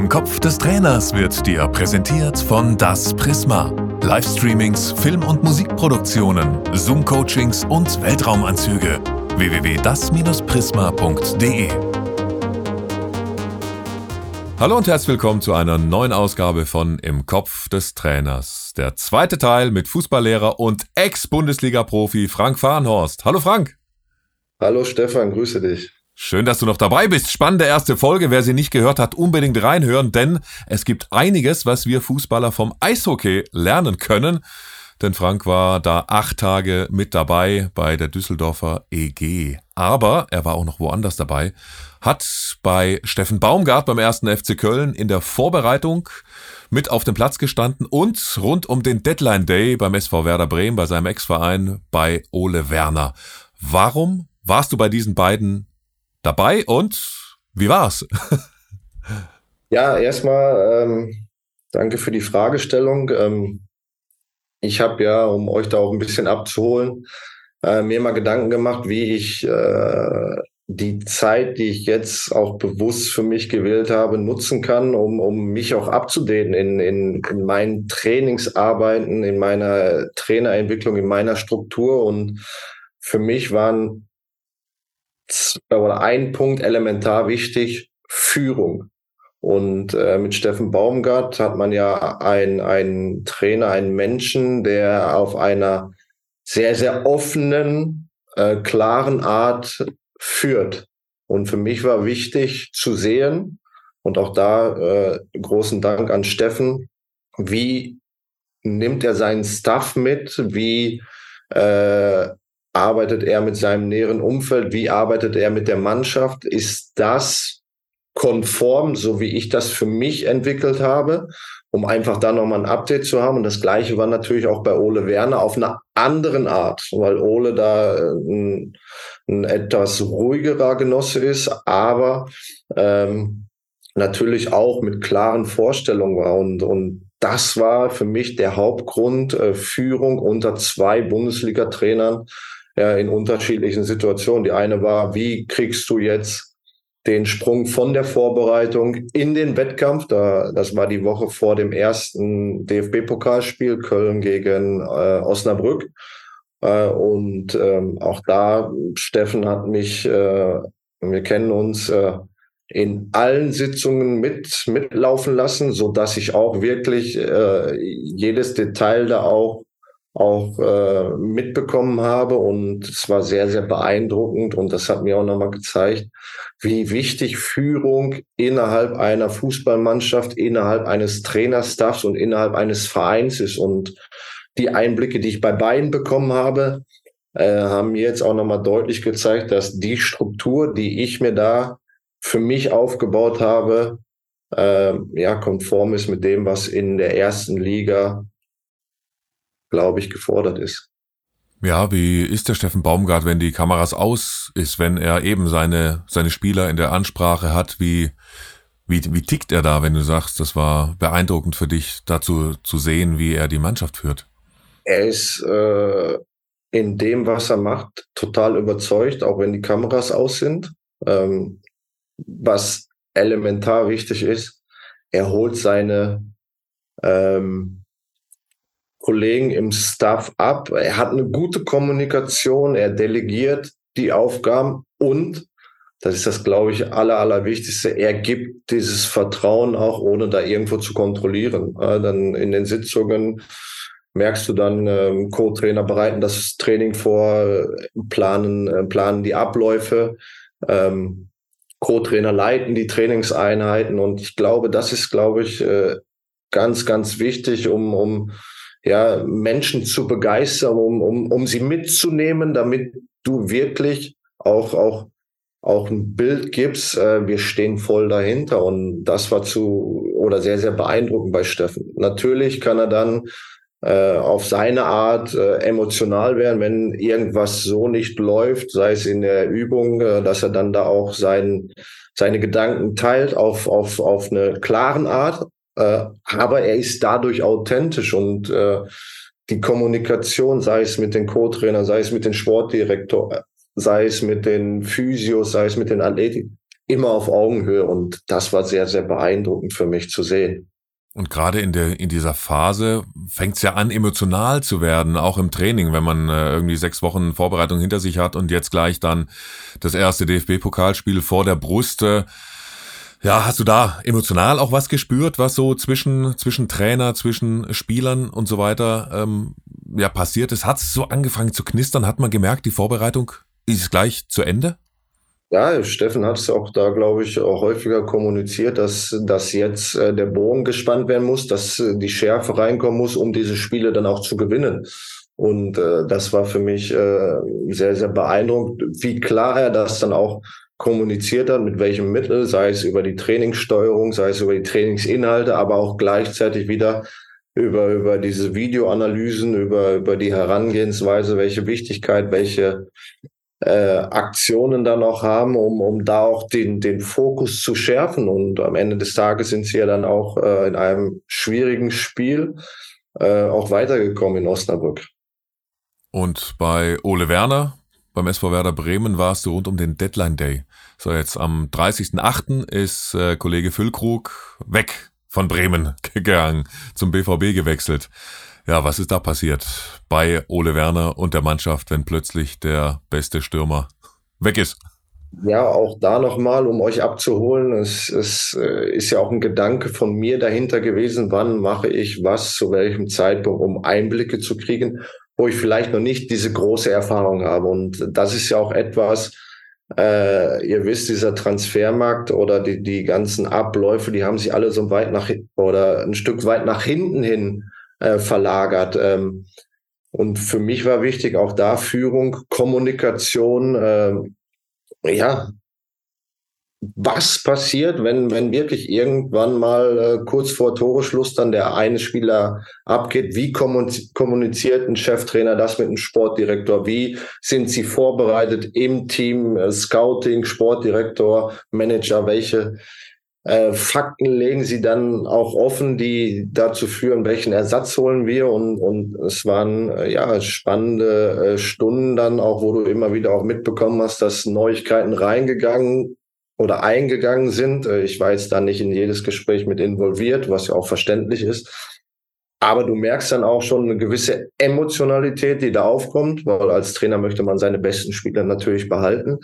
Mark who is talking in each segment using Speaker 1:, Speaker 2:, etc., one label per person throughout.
Speaker 1: Im Kopf des Trainers wird dir präsentiert von Das Prisma. Livestreamings, Film- und Musikproduktionen, Zoom-Coachings und Weltraumanzüge. www.das-prisma.de Hallo und herzlich willkommen zu einer neuen Ausgabe von Im Kopf des Trainers. Der zweite Teil mit Fußballlehrer und Ex-Bundesliga-Profi Frank Farnhorst. Hallo Frank.
Speaker 2: Hallo Stefan, grüße dich.
Speaker 1: Schön, dass du noch dabei bist. Spannende erste Folge. Wer sie nicht gehört hat, unbedingt reinhören, denn es gibt einiges, was wir Fußballer vom Eishockey lernen können. Denn Frank war da acht Tage mit dabei bei der Düsseldorfer EG. Aber er war auch noch woanders dabei. Hat bei Steffen Baumgart beim ersten FC Köln in der Vorbereitung mit auf dem Platz gestanden und rund um den Deadline Day beim SV Werder Bremen, bei seinem Ex-Verein, bei Ole Werner. Warum warst du bei diesen beiden dabei und wie war's?
Speaker 2: ja, erstmal ähm, danke für die Fragestellung. Ähm, ich habe ja, um euch da auch ein bisschen abzuholen, äh, mir mal Gedanken gemacht, wie ich äh, die Zeit, die ich jetzt auch bewusst für mich gewählt habe, nutzen kann, um, um mich auch abzudaten in, in, in meinen Trainingsarbeiten, in meiner Trainerentwicklung, in meiner Struktur. Und für mich waren oder ein Punkt elementar wichtig, Führung. Und äh, mit Steffen Baumgart hat man ja einen Trainer, einen Menschen, der auf einer sehr, sehr offenen, äh, klaren Art führt. Und für mich war wichtig zu sehen, und auch da äh, großen Dank an Steffen, wie nimmt er seinen Stuff mit, wie äh, arbeitet er mit seinem näheren Umfeld? Wie arbeitet er mit der Mannschaft? Ist das konform, so wie ich das für mich entwickelt habe, um einfach da nochmal ein Update zu haben? Und das Gleiche war natürlich auch bei Ole Werner auf einer anderen Art, weil Ole da äh, ein, ein etwas ruhigerer Genosse ist, aber ähm, natürlich auch mit klaren Vorstellungen war. Und, und das war für mich der Hauptgrund, äh, Führung unter zwei Bundesliga-Trainern ja, in unterschiedlichen Situationen. Die eine war, wie kriegst du jetzt den Sprung von der Vorbereitung in den Wettkampf? Da, das war die Woche vor dem ersten DFB-Pokalspiel Köln gegen äh, Osnabrück. Äh, und ähm, auch da, Steffen hat mich, äh, wir kennen uns, äh, in allen Sitzungen mit mitlaufen lassen, so dass ich auch wirklich äh, jedes Detail da auch auch äh, mitbekommen habe. Und es war sehr, sehr beeindruckend. Und das hat mir auch nochmal gezeigt, wie wichtig Führung innerhalb einer Fußballmannschaft, innerhalb eines Trainerstaffs und innerhalb eines Vereins ist. Und die Einblicke, die ich bei beiden bekommen habe, äh, haben mir jetzt auch nochmal deutlich gezeigt, dass die Struktur, die ich mir da für mich aufgebaut habe, äh, ja, konform ist mit dem, was in der ersten Liga glaube ich, gefordert ist.
Speaker 1: Ja, wie ist der Steffen Baumgart, wenn die Kameras aus ist, wenn er eben seine, seine Spieler in der Ansprache hat? Wie, wie, wie tickt er da, wenn du sagst, das war beeindruckend für dich, dazu zu sehen, wie er die Mannschaft führt?
Speaker 2: Er ist äh, in dem, was er macht, total überzeugt, auch wenn die Kameras aus sind. Ähm, was elementar wichtig ist, er holt seine ähm, Kollegen im Staff ab. Er hat eine gute Kommunikation, er delegiert die Aufgaben und das ist das, glaube ich, aller, allerwichtigste. Er gibt dieses Vertrauen auch, ohne da irgendwo zu kontrollieren. dann in den Sitzungen merkst du dann, ähm, Co-Trainer bereiten das Training vor, planen, äh, planen die Abläufe. Ähm, Co-Trainer leiten die Trainingseinheiten und ich glaube, das ist, glaube ich, äh, ganz, ganz wichtig, um, um ja, Menschen zu begeistern, um, um, um sie mitzunehmen, damit du wirklich auch, auch, auch ein Bild gibst. Äh, wir stehen voll dahinter. Und das war zu oder sehr, sehr beeindruckend bei Steffen. Natürlich kann er dann äh, auf seine Art äh, emotional werden, wenn irgendwas so nicht läuft, sei es in der Übung, äh, dass er dann da auch sein, seine Gedanken teilt auf, auf, auf eine klaren Art, äh, aber er ist dadurch authentisch und äh, die Kommunikation, sei es mit den Co-Trainern, sei es mit dem Sportdirektor, sei es mit den Physios, sei es mit den Athleten, immer auf Augenhöhe und das war sehr, sehr beeindruckend für mich zu sehen.
Speaker 1: Und gerade in der in dieser Phase fängt es ja an, emotional zu werden, auch im Training, wenn man äh, irgendwie sechs Wochen Vorbereitung hinter sich hat und jetzt gleich dann das erste DFB-Pokalspiel vor der Brust. Äh, ja, hast du da emotional auch was gespürt, was so zwischen zwischen Trainer, zwischen Spielern und so weiter ähm, ja passiert ist? Hat es so angefangen zu knistern? Hat man gemerkt, die Vorbereitung ist gleich zu Ende?
Speaker 2: Ja, Steffen hat es auch da, glaube ich, auch häufiger kommuniziert, dass, dass jetzt äh, der Bogen gespannt werden muss, dass äh, die Schärfe reinkommen muss, um diese Spiele dann auch zu gewinnen. Und äh, das war für mich äh, sehr, sehr beeindruckend, wie klar er das dann auch kommuniziert hat, mit welchem Mittel, sei es über die Trainingssteuerung, sei es über die Trainingsinhalte, aber auch gleichzeitig wieder über, über diese Videoanalysen, über, über die Herangehensweise, welche Wichtigkeit, welche äh, Aktionen dann auch haben, um, um da auch den, den Fokus zu schärfen. Und am Ende des Tages sind sie ja dann auch äh, in einem schwierigen Spiel äh, auch weitergekommen in Osnabrück.
Speaker 1: Und bei Ole Werner, beim SV Werder Bremen, warst du rund um den Deadline Day. So, jetzt am 30.08. ist äh, Kollege Füllkrug weg von Bremen gegangen, zum BVB gewechselt. Ja, was ist da passiert bei Ole Werner und der Mannschaft, wenn plötzlich der beste Stürmer weg ist?
Speaker 2: Ja, auch da nochmal, um euch abzuholen, es, es äh, ist ja auch ein Gedanke von mir dahinter gewesen, wann mache ich was, zu welchem Zeitpunkt, um Einblicke zu kriegen, wo ich vielleicht noch nicht diese große Erfahrung habe. Und das ist ja auch etwas, äh, ihr wisst, dieser Transfermarkt oder die, die ganzen Abläufe, die haben sich alle so weit nach oder ein Stück weit nach hinten hin äh, verlagert. Ähm, und für mich war wichtig auch da Führung, Kommunikation, äh, ja, was passiert, wenn, wenn wirklich irgendwann mal äh, kurz vor Toreschluss dann der eine Spieler abgeht? Wie kommuniziert ein Cheftrainer das mit dem Sportdirektor? Wie sind sie vorbereitet im Team, äh, Scouting, Sportdirektor, Manager? Welche äh, Fakten legen sie dann auch offen, die dazu führen, welchen Ersatz holen wir. Und, und es waren äh, ja spannende äh, Stunden dann auch, wo du immer wieder auch mitbekommen hast, dass Neuigkeiten reingegangen oder eingegangen sind. Äh, ich war jetzt da nicht in jedes Gespräch mit involviert, was ja auch verständlich ist. Aber du merkst dann auch schon eine gewisse Emotionalität, die da aufkommt, weil als Trainer möchte man seine besten Spieler natürlich behalten.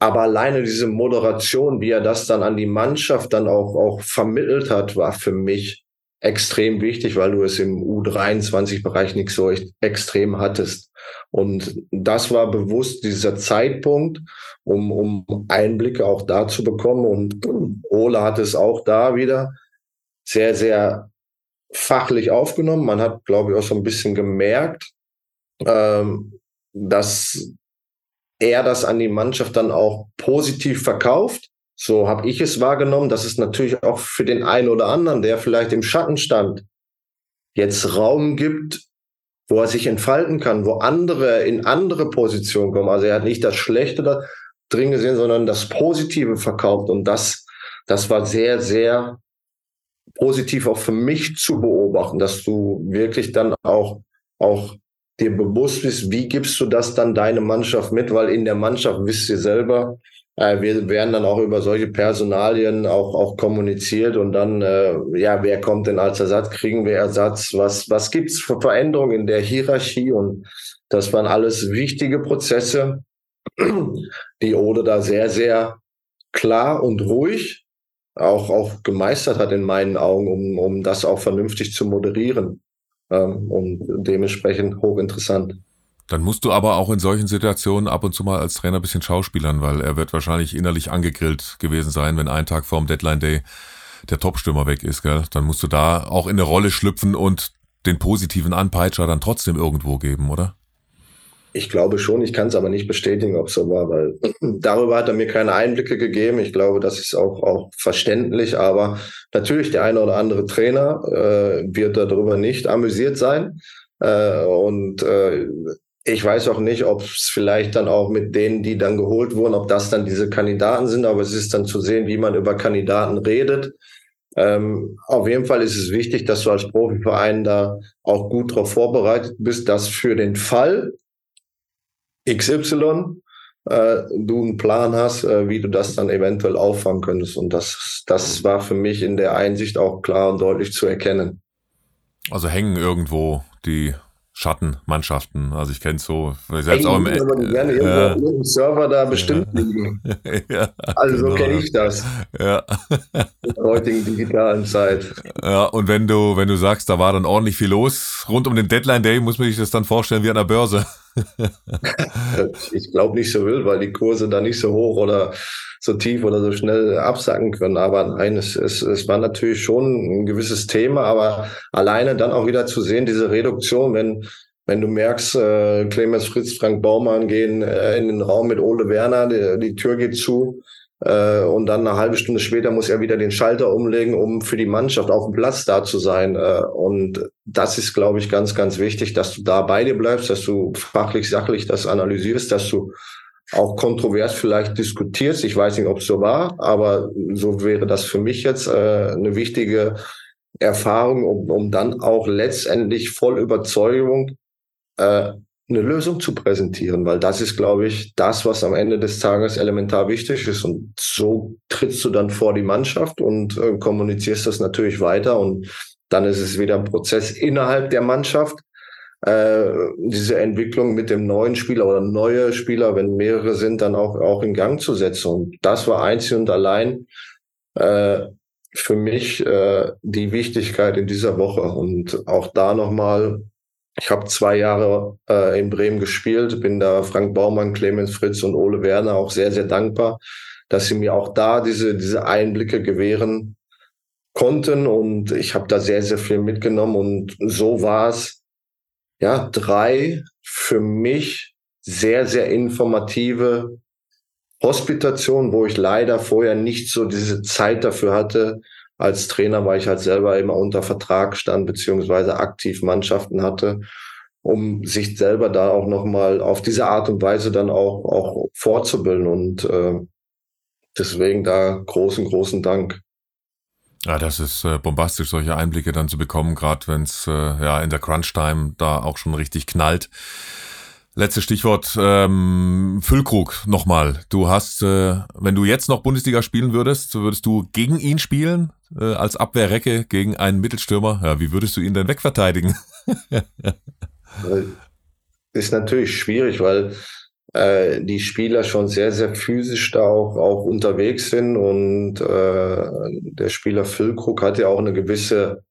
Speaker 2: Aber alleine diese Moderation, wie er das dann an die Mannschaft dann auch, auch vermittelt hat, war für mich extrem wichtig, weil du es im U23-Bereich nicht so extrem hattest. Und das war bewusst dieser Zeitpunkt, um, um Einblicke auch da zu bekommen. Und Ole hat es auch da wieder sehr, sehr fachlich aufgenommen. Man hat, glaube ich, auch so ein bisschen gemerkt, ähm, dass er das an die Mannschaft dann auch positiv verkauft. So habe ich es wahrgenommen, dass es natürlich auch für den einen oder anderen, der vielleicht im Schatten stand, jetzt Raum gibt, wo er sich entfalten kann, wo andere in andere Positionen kommen. Also er hat nicht das Schlechte da drin gesehen, sondern das Positive verkauft. Und das, das war sehr, sehr positiv auch für mich zu beobachten, dass du wirklich dann auch, auch dir bewusst bist, wie gibst du das dann deine Mannschaft mit, weil in der Mannschaft wisst ihr selber, wir werden dann auch über solche Personalien auch, auch kommuniziert und dann, äh, ja, wer kommt denn als Ersatz, kriegen wir Ersatz, was, was gibt's für Veränderungen in der Hierarchie? Und das waren alles wichtige Prozesse, die Ode da sehr, sehr klar und ruhig auch, auch gemeistert hat in meinen Augen, um, um das auch vernünftig zu moderieren. Ähm, und dementsprechend hochinteressant.
Speaker 1: Dann musst du aber auch in solchen Situationen ab und zu mal als Trainer ein bisschen schauspielern, weil er wird wahrscheinlich innerlich angegrillt gewesen sein, wenn ein Tag vorm Deadline Day der Topstürmer weg ist, gell? Dann musst du da auch in eine Rolle schlüpfen und den positiven Anpeitscher dann trotzdem irgendwo geben, oder?
Speaker 2: Ich glaube schon, ich kann es aber nicht bestätigen, ob so war, weil darüber hat er mir keine Einblicke gegeben. Ich glaube, das ist auch, auch verständlich, aber natürlich der eine oder andere Trainer äh, wird darüber nicht amüsiert sein. Äh, und äh, ich weiß auch nicht, ob es vielleicht dann auch mit denen, die dann geholt wurden, ob das dann diese Kandidaten sind, aber es ist dann zu sehen, wie man über Kandidaten redet. Ähm, auf jeden Fall ist es wichtig, dass du als Profiverein da auch gut darauf vorbereitet bist, dass für den Fall, XY äh, du einen Plan hast, äh, wie du das dann eventuell auffangen könntest. Und das, das war für mich in der Einsicht auch klar und deutlich zu erkennen.
Speaker 1: Also hängen irgendwo die Schattenmannschaften. Also ich kenne es so, selbst auch im
Speaker 2: äh, gerne äh, irgendwo Server da bestimmt liegen. ja, also genau. so kenne ich das. Ja. In der heutigen digitalen Zeit.
Speaker 1: Ja, und wenn du, wenn du sagst, da war dann ordentlich viel los, rund um den Deadline Day, muss man sich das dann vorstellen wie an der Börse.
Speaker 2: ich glaube nicht so wild, weil die Kurse da nicht so hoch oder so tief oder so schnell absacken können. Aber nein, es, es, es war natürlich schon ein gewisses Thema, aber alleine dann auch wieder zu sehen, diese Reduktion, wenn wenn du merkst, äh, Clemens Fritz, Frank Baumann gehen äh, in den Raum mit Ole Werner, die, die Tür geht zu, äh, und dann eine halbe Stunde später muss er wieder den Schalter umlegen, um für die Mannschaft auf dem Platz da zu sein. Äh, und das ist, glaube ich, ganz, ganz wichtig, dass du da bei dir bleibst, dass du fachlich, sachlich das analysierst, dass du auch kontrovers vielleicht diskutierst. Ich weiß nicht, ob es so war, aber so wäre das für mich jetzt äh, eine wichtige Erfahrung, um, um dann auch letztendlich voll Überzeugung äh, eine Lösung zu präsentieren, weil das ist, glaube ich, das, was am Ende des Tages elementar wichtig ist. Und so trittst du dann vor die Mannschaft und äh, kommunizierst das natürlich weiter. Und dann ist es wieder ein Prozess innerhalb der Mannschaft, äh, diese Entwicklung mit dem neuen Spieler oder neue Spieler, wenn mehrere sind, dann auch, auch in Gang zu setzen. Und das war einzig und allein äh, für mich äh, die Wichtigkeit in dieser Woche. Und auch da nochmal ich habe zwei Jahre äh, in Bremen gespielt, bin da Frank Baumann, Clemens Fritz und Ole Werner auch sehr, sehr dankbar, dass sie mir auch da diese, diese Einblicke gewähren konnten. Und ich habe da sehr, sehr viel mitgenommen. Und so war es, ja, drei für mich sehr, sehr informative Hospitationen, wo ich leider vorher nicht so diese Zeit dafür hatte, als Trainer, weil ich halt selber immer unter Vertrag stand, beziehungsweise aktiv Mannschaften hatte, um sich selber da auch nochmal auf diese Art und Weise dann auch, auch fortzubilden. Und äh, deswegen da großen, großen Dank.
Speaker 1: Ja, das ist äh, bombastisch, solche Einblicke dann zu bekommen, gerade wenn es äh, ja in der Crunch-Time da auch schon richtig knallt. Letztes Stichwort, ähm, Füllkrug nochmal. Du hast, äh, wenn du jetzt noch Bundesliga spielen würdest, würdest du gegen ihn spielen, äh, als Abwehrrecke gegen einen Mittelstürmer. Ja, wie würdest du ihn denn wegverteidigen?
Speaker 2: ist natürlich schwierig, weil äh, die Spieler schon sehr, sehr physisch da auch, auch unterwegs sind und äh, der Spieler Füllkrug hat ja auch eine gewisse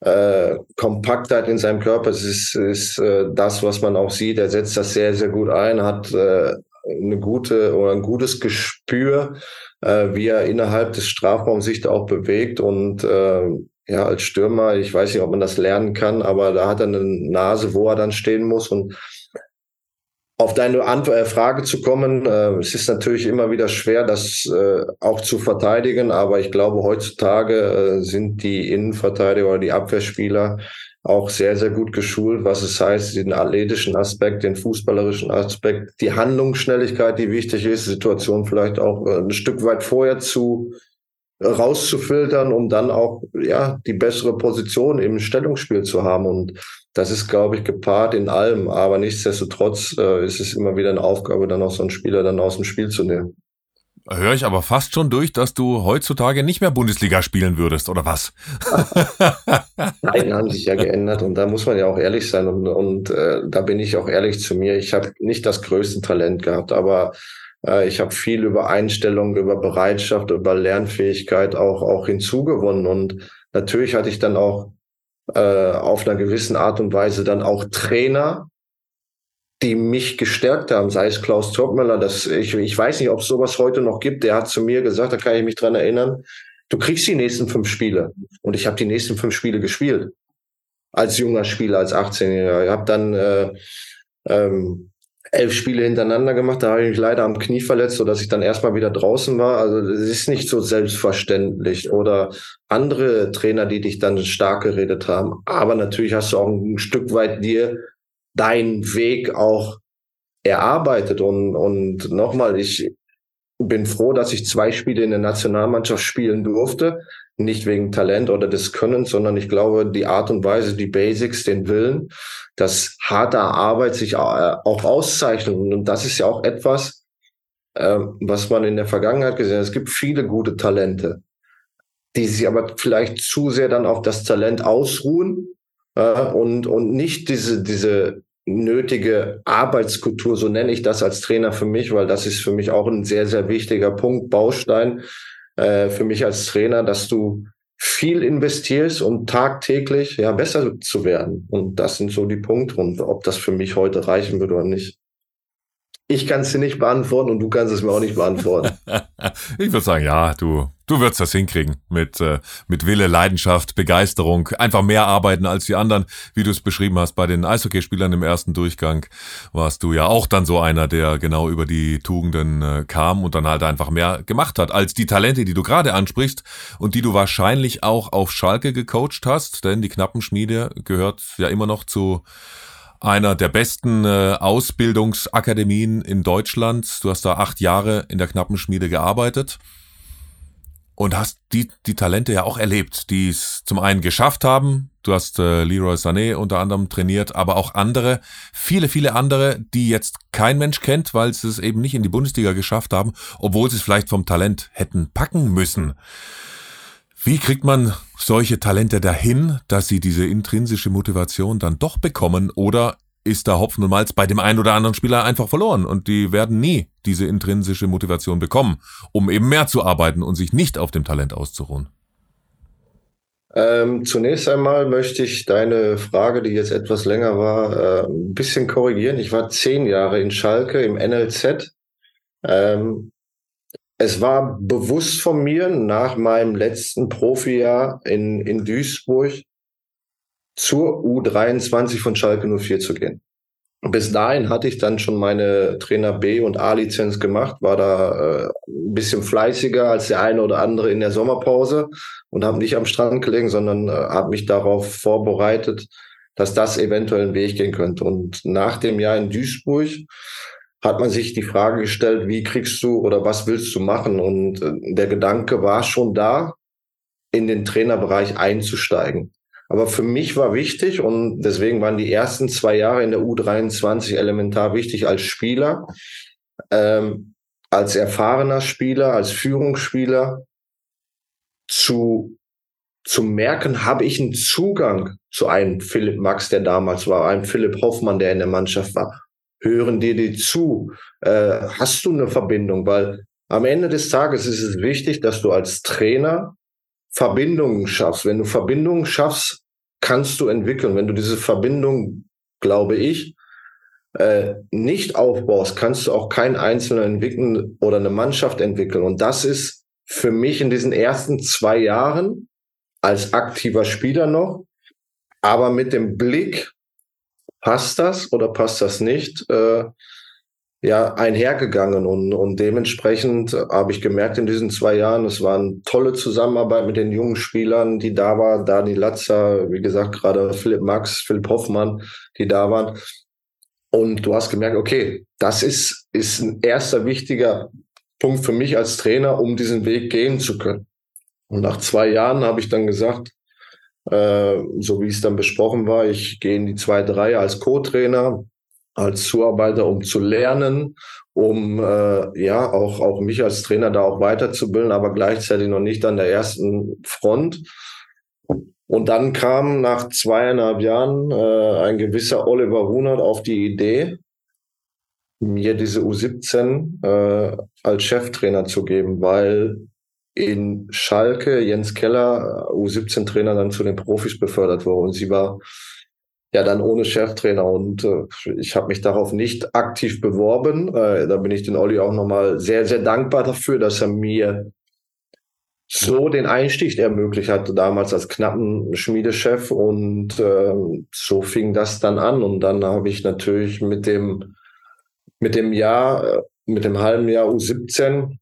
Speaker 2: äh, Kompaktheit in seinem Körper. Es ist, ist äh, das, was man auch sieht. Er setzt das sehr, sehr gut ein, hat äh, eine gute oder ein gutes Gespür, äh, wie er innerhalb des Strafraums sich da auch bewegt und äh, ja, als Stürmer, ich weiß nicht, ob man das lernen kann, aber da hat er eine Nase, wo er dann stehen muss und auf deine äh, Frage zu kommen, äh, es ist natürlich immer wieder schwer, das äh, auch zu verteidigen, aber ich glaube, heutzutage äh, sind die Innenverteidiger oder die Abwehrspieler auch sehr, sehr gut geschult, was es heißt, den athletischen Aspekt, den fußballerischen Aspekt, die Handlungsschnelligkeit, die wichtig ist, Situation vielleicht auch äh, ein Stück weit vorher zu rauszufiltern, um dann auch ja die bessere Position im Stellungsspiel zu haben und das ist, glaube ich, gepaart in allem. Aber nichtsdestotrotz äh, ist es immer wieder eine Aufgabe, dann auch so einen Spieler dann aus dem Spiel zu nehmen.
Speaker 1: Höre ich aber fast schon durch, dass du heutzutage nicht mehr Bundesliga spielen würdest, oder was?
Speaker 2: Zeiten haben sich ja geändert und da muss man ja auch ehrlich sein und, und äh, da bin ich auch ehrlich zu mir. Ich habe nicht das größte Talent gehabt, aber ich habe viel über Einstellung, über Bereitschaft, über Lernfähigkeit auch, auch hinzugewonnen und natürlich hatte ich dann auch äh, auf einer gewissen Art und Weise dann auch Trainer, die mich gestärkt haben, sei es Klaus Topmöller, das, ich, ich weiß nicht, ob es sowas heute noch gibt, der hat zu mir gesagt, da kann ich mich dran erinnern, du kriegst die nächsten fünf Spiele. Und ich habe die nächsten fünf Spiele gespielt. Als junger Spieler, als 18-Jähriger. Ich habe dann äh, ähm, elf Spiele hintereinander gemacht. Da habe ich mich leider am Knie verletzt, sodass ich dann erstmal wieder draußen war. Also das ist nicht so selbstverständlich. Oder andere Trainer, die dich dann stark geredet haben. Aber natürlich hast du auch ein Stück weit dir deinen Weg auch erarbeitet. Und, und nochmal, ich, bin froh, dass ich zwei Spiele in der Nationalmannschaft spielen durfte. Nicht wegen Talent oder des Könnens, sondern ich glaube, die Art und Weise, die Basics, den Willen, dass harte Arbeit sich auch auszeichnet. Und das ist ja auch etwas, ähm, was man in der Vergangenheit gesehen hat. Es gibt viele gute Talente, die sich aber vielleicht zu sehr dann auf das Talent ausruhen und, und nicht diese, diese nötige Arbeitskultur, so nenne ich das als Trainer für mich, weil das ist für mich auch ein sehr, sehr wichtiger Punkt, Baustein äh, für mich als Trainer, dass du viel investierst, um tagtäglich ja besser zu werden. Und das sind so die Punkte. Und ob das für mich heute reichen würde oder nicht, ich kann es dir nicht beantworten und du kannst es mir auch nicht beantworten.
Speaker 1: ich würde sagen, ja, du, du wirst das hinkriegen mit, äh, mit Wille, Leidenschaft, Begeisterung, einfach mehr arbeiten als die anderen, wie du es beschrieben hast bei den Eishockeyspielern im ersten Durchgang, warst du ja auch dann so einer, der genau über die Tugenden äh, kam und dann halt einfach mehr gemacht hat als die Talente, die du gerade ansprichst und die du wahrscheinlich auch auf Schalke gecoacht hast, denn die Knappenschmiede gehört ja immer noch zu einer der besten äh, Ausbildungsakademien in Deutschland. Du hast da acht Jahre in der Knappenschmiede gearbeitet und hast die, die Talente ja auch erlebt, die es zum einen geschafft haben. Du hast äh, Leroy Sané unter anderem trainiert, aber auch andere, viele, viele andere, die jetzt kein Mensch kennt, weil sie es eben nicht in die Bundesliga geschafft haben, obwohl sie es vielleicht vom Talent hätten packen müssen. Wie kriegt man solche Talente dahin, dass sie diese intrinsische Motivation dann doch bekommen oder ist da Hopfen und Malz bei dem einen oder anderen Spieler einfach verloren und die werden nie diese intrinsische Motivation bekommen, um eben mehr zu arbeiten und sich nicht auf dem Talent auszuruhen?
Speaker 2: Ähm, zunächst einmal möchte ich deine Frage, die jetzt etwas länger war, äh, ein bisschen korrigieren. Ich war zehn Jahre in Schalke im NLZ. Ähm, es war bewusst von mir nach meinem letzten Profijahr in, in Duisburg zur U23 von Schalke 04 zu gehen. Bis dahin hatte ich dann schon meine Trainer B und A-Lizenz gemacht, war da äh, ein bisschen fleißiger als der eine oder andere in der Sommerpause und habe nicht am Strand gelegen, sondern äh, habe mich darauf vorbereitet, dass das eventuell ein Weg gehen könnte. Und nach dem Jahr in Duisburg hat man sich die Frage gestellt, wie kriegst du oder was willst du machen? Und äh, der Gedanke war schon da, in den Trainerbereich einzusteigen. Aber für mich war wichtig und deswegen waren die ersten zwei Jahre in der U23 elementar wichtig als Spieler, ähm, als erfahrener Spieler, als Führungsspieler zu, zu merken, habe ich einen Zugang zu einem Philipp Max, der damals war, einem Philipp Hoffmann, der in der Mannschaft war hören dir die zu? Äh, hast du eine Verbindung? Weil am Ende des Tages ist es wichtig, dass du als Trainer Verbindungen schaffst. Wenn du Verbindungen schaffst, kannst du entwickeln. Wenn du diese Verbindung, glaube ich, äh, nicht aufbaust, kannst du auch keinen Einzelnen entwickeln oder eine Mannschaft entwickeln. Und das ist für mich in diesen ersten zwei Jahren als aktiver Spieler noch, aber mit dem Blick passt das oder passt das nicht, äh, ja, einhergegangen. Und, und dementsprechend habe ich gemerkt in diesen zwei Jahren, es war eine tolle Zusammenarbeit mit den jungen Spielern, die da waren. Dani Latzer, wie gesagt, gerade Philipp Max, Philipp Hoffmann, die da waren. Und du hast gemerkt, okay, das ist, ist ein erster wichtiger Punkt für mich als Trainer, um diesen Weg gehen zu können. Und nach zwei Jahren habe ich dann gesagt, äh, so wie es dann besprochen war. Ich gehe in die zweite Reihe als Co-Trainer, als Zuarbeiter, um zu lernen, um äh, ja auch, auch mich als Trainer da auch weiterzubilden, aber gleichzeitig noch nicht an der ersten Front. Und dann kam nach zweieinhalb Jahren äh, ein gewisser Oliver Runert auf die Idee, mir diese U17 äh, als Cheftrainer zu geben, weil in Schalke Jens Keller, U17-Trainer, dann zu den Profis befördert wurde. Und sie war ja dann ohne Cheftrainer. Und äh, ich habe mich darauf nicht aktiv beworben. Äh, da bin ich den Olli auch nochmal sehr, sehr dankbar dafür, dass er mir so den Einstieg ermöglicht hatte, damals als knappen Schmiedechef. Und äh, so fing das dann an. Und dann habe ich natürlich mit dem, mit dem Jahr, äh, mit dem halben Jahr U17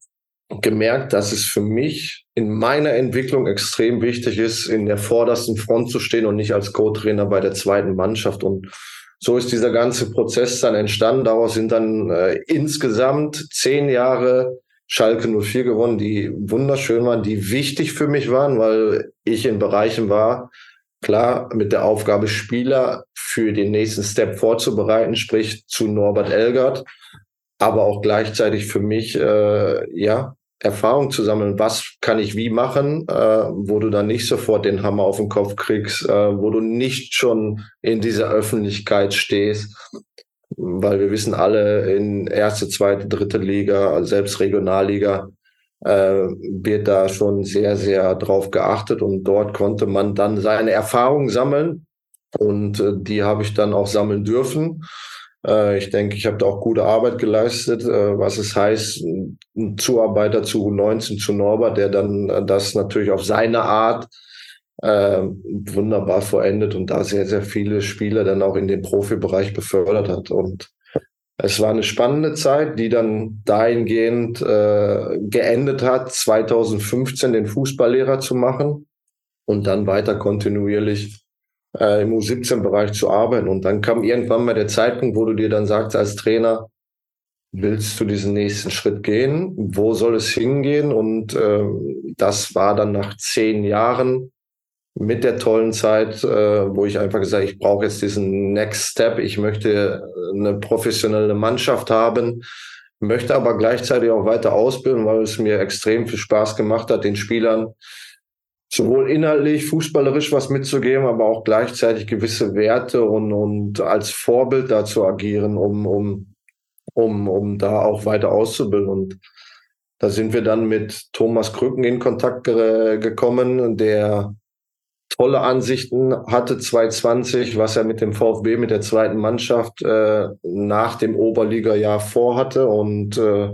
Speaker 2: gemerkt, dass es für mich in meiner Entwicklung extrem wichtig ist, in der vordersten Front zu stehen und nicht als Co-Trainer bei der zweiten Mannschaft. Und so ist dieser ganze Prozess dann entstanden. Daraus sind dann äh, insgesamt zehn Jahre Schalke 04 gewonnen, die wunderschön waren, die wichtig für mich waren, weil ich in Bereichen war, klar, mit der Aufgabe, Spieler für den nächsten Step vorzubereiten, sprich zu Norbert Elgert, aber auch gleichzeitig für mich, äh, ja, Erfahrung zu sammeln, was kann ich wie machen, äh, wo du dann nicht sofort den Hammer auf den Kopf kriegst, äh, wo du nicht schon in dieser Öffentlichkeit stehst, weil wir wissen alle in erste, zweite, dritte Liga, selbst Regionalliga, äh, wird da schon sehr, sehr drauf geachtet und dort konnte man dann seine Erfahrungen sammeln und äh, die habe ich dann auch sammeln dürfen. Äh, ich denke, ich habe da auch gute Arbeit geleistet, äh, was es heißt, ein Zuarbeiter zu U19 zu Norbert, der dann äh, das natürlich auf seine Art äh, wunderbar verendet und da sehr, sehr viele Spieler dann auch in den Profibereich befördert hat. Und es war eine spannende Zeit, die dann dahingehend äh, geendet hat, 2015 den Fußballlehrer zu machen und dann weiter kontinuierlich äh, im U17-Bereich zu arbeiten. Und dann kam irgendwann mal der Zeitpunkt, wo du dir dann sagst als Trainer, willst du diesen nächsten Schritt gehen? Wo soll es hingehen? Und äh, das war dann nach zehn Jahren mit der tollen Zeit, äh, wo ich einfach gesagt, ich brauche jetzt diesen Next Step. Ich möchte eine professionelle Mannschaft haben, möchte aber gleichzeitig auch weiter ausbilden, weil es mir extrem viel Spaß gemacht hat, den Spielern sowohl inhaltlich, fußballerisch was mitzugeben, aber auch gleichzeitig gewisse Werte und, und als Vorbild da zu agieren, um, um, um, um da auch weiter auszubilden. Und da sind wir dann mit Thomas Krücken in Kontakt ge gekommen, der tolle Ansichten hatte 2020, was er mit dem VfB, mit der zweiten Mannschaft äh, nach dem Oberliga-Jahr vorhatte. Und äh,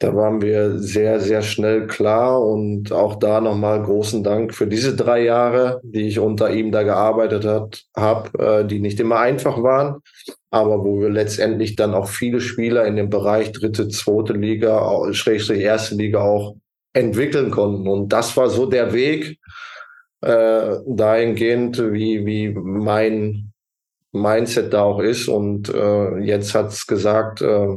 Speaker 2: da waren wir sehr, sehr schnell klar und auch da nochmal großen Dank für diese drei Jahre, die ich unter ihm da gearbeitet habe, äh, die nicht immer einfach waren, aber wo wir letztendlich dann auch viele Spieler in dem Bereich dritte, zweite Liga, Schrägstrich erste Liga auch entwickeln konnten. Und das war so der Weg äh, dahingehend, wie, wie mein Mindset da auch ist. Und äh, jetzt hat's gesagt, äh,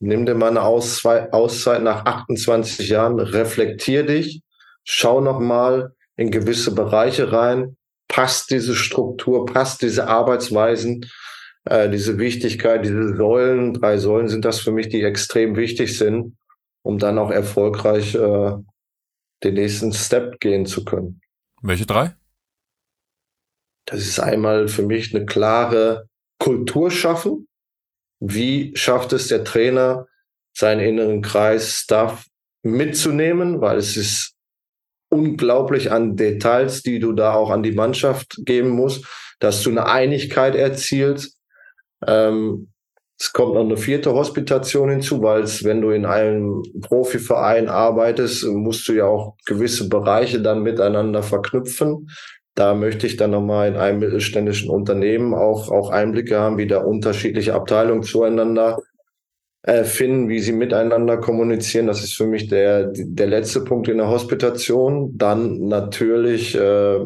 Speaker 2: Nimm dir mal eine Auszeit nach 28 Jahren, reflektier dich, schau nochmal in gewisse Bereiche rein, passt diese Struktur, passt diese Arbeitsweisen, äh, diese Wichtigkeit, diese Säulen, drei Säulen sind das für mich, die extrem wichtig sind, um dann auch erfolgreich äh, den nächsten Step gehen zu können.
Speaker 1: Welche drei?
Speaker 2: Das ist einmal für mich eine klare Kultur schaffen, wie schafft es der Trainer, seinen inneren Kreis Staff mitzunehmen, weil es ist unglaublich an Details, die du da auch an die Mannschaft geben musst, dass du eine Einigkeit erzielst. Ähm, es kommt noch eine vierte Hospitation hinzu, weil es, wenn du in einem Profiverein arbeitest, musst du ja auch gewisse Bereiche dann miteinander verknüpfen. Da möchte ich dann nochmal in einem mittelständischen Unternehmen auch, auch Einblicke haben, wie da unterschiedliche Abteilungen zueinander äh, finden, wie sie miteinander kommunizieren. Das ist für mich der, der letzte Punkt in der Hospitation. Dann natürlich äh,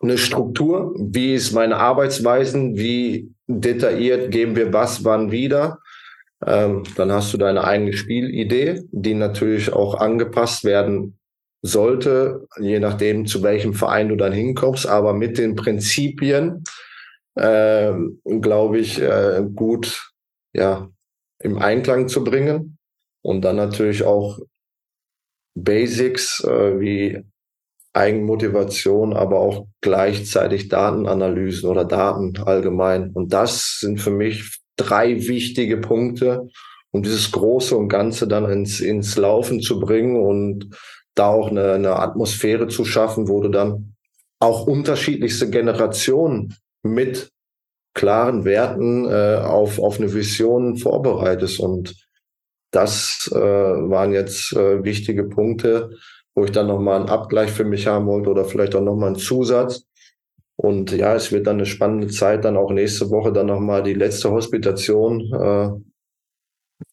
Speaker 2: eine Struktur. Wie ist meine Arbeitsweisen? Wie detailliert geben wir was wann wieder? Ähm, dann hast du deine eigene Spielidee, die natürlich auch angepasst werden sollte, je nachdem, zu welchem Verein du dann hinkommst, aber mit den Prinzipien, äh, glaube ich, äh, gut ja, im Einklang zu bringen. Und dann natürlich auch Basics äh, wie Eigenmotivation, aber auch gleichzeitig Datenanalysen oder Daten allgemein. Und das sind für mich drei wichtige Punkte, um dieses Große und Ganze dann ins, ins Laufen zu bringen und da auch eine, eine Atmosphäre zu schaffen, wo du dann auch unterschiedlichste Generationen mit klaren Werten äh, auf, auf eine Vision vorbereitest. Und das äh, waren jetzt äh, wichtige Punkte, wo ich dann nochmal einen Abgleich für mich haben wollte oder vielleicht auch nochmal einen Zusatz. Und ja, es wird dann eine spannende Zeit, dann auch nächste Woche dann nochmal die letzte Hospitation äh,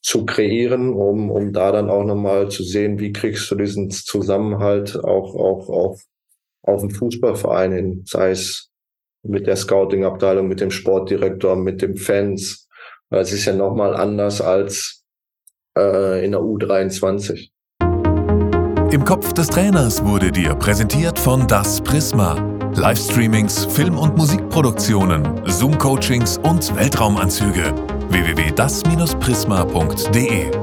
Speaker 2: zu kreieren, um, um da dann auch nochmal zu sehen, wie kriegst du diesen Zusammenhalt auch, auch, auch auf dem Fußballverein hin, sei es mit der Scouting-Abteilung, mit dem Sportdirektor, mit den Fans. Es ist ja nochmal anders als äh, in der U23.
Speaker 1: Im Kopf des Trainers wurde dir präsentiert von Das Prisma. Livestreamings, Film- und Musikproduktionen, Zoom-Coachings und Weltraumanzüge. www.das-prisma.de